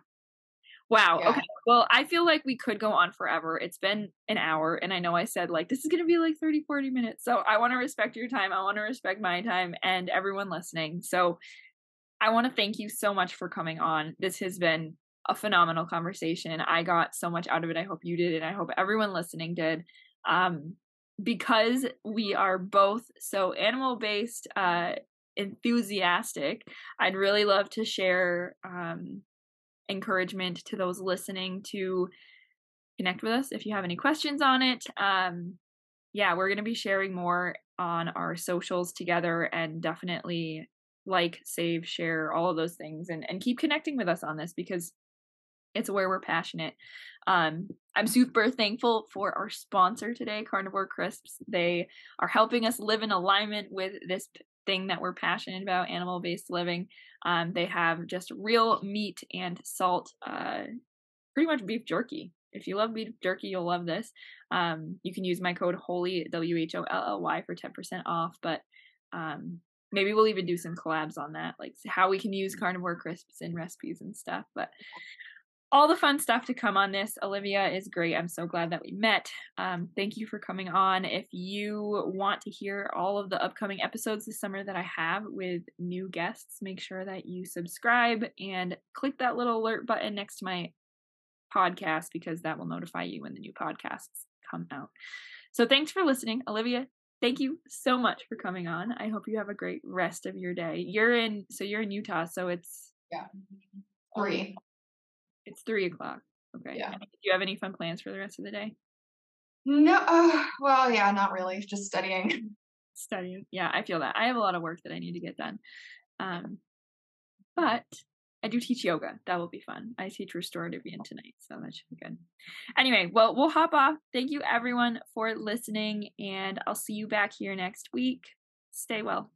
Wow. Yeah. Okay. Well, I feel like we could go on forever. It's been an hour, and I know I said like this is going to be like 30, 40 minutes. So I want to respect your time. I want to respect my time and everyone listening. So I want to thank you so much for coming on. This has been a phenomenal conversation. I got so much out of it. I hope you did, and I hope everyone listening did. Um, because we are both so animal based, uh, enthusiastic, I'd really love to share um, encouragement to those listening to connect with us if you have any questions on it. Um, yeah, we're going to be sharing more on our socials together and definitely like, save, share, all of those things and, and keep connecting with us on this because it's where we're passionate. Um, I'm super thankful for our sponsor today, Carnivore Crisps. They are helping us live in alignment with this thing that we're passionate about, animal based living. Um, they have just real meat and salt, uh, pretty much beef jerky. If you love beef jerky, you'll love this. Um, you can use my code WHOLLY, W H O L L Y, for 10% off. But um, maybe we'll even do some collabs on that, like how we can use carnivore crisps in recipes and stuff. But all the fun stuff to come on this. Olyveya is great. I'm so glad that we met. Um, thank you for coming on. If you want to hear all of the upcoming episodes this summer that I have with new guests, make sure that you subscribe and click that little alert button next to my podcast because that will notify you when the new podcasts come out. So thanks for listening, Olyveya. Thank you so much for coming on. I hope you have a great rest of your day. You're in, so you're in Utah, so it's yeah, three. It's three o'clock. Okay. Yeah. Do you have any fun plans for the rest of the day? No. Uh, well, yeah, not really. Just studying. Studying. Yeah, I feel that. I have a lot of work that I need to get done. Um, but I do teach yoga. That will be fun. I teach restorative yin tonight, so that should be good. Anyway, well, we'll hop off. Thank you everyone for listening, and I'll see you back here next week. Stay well.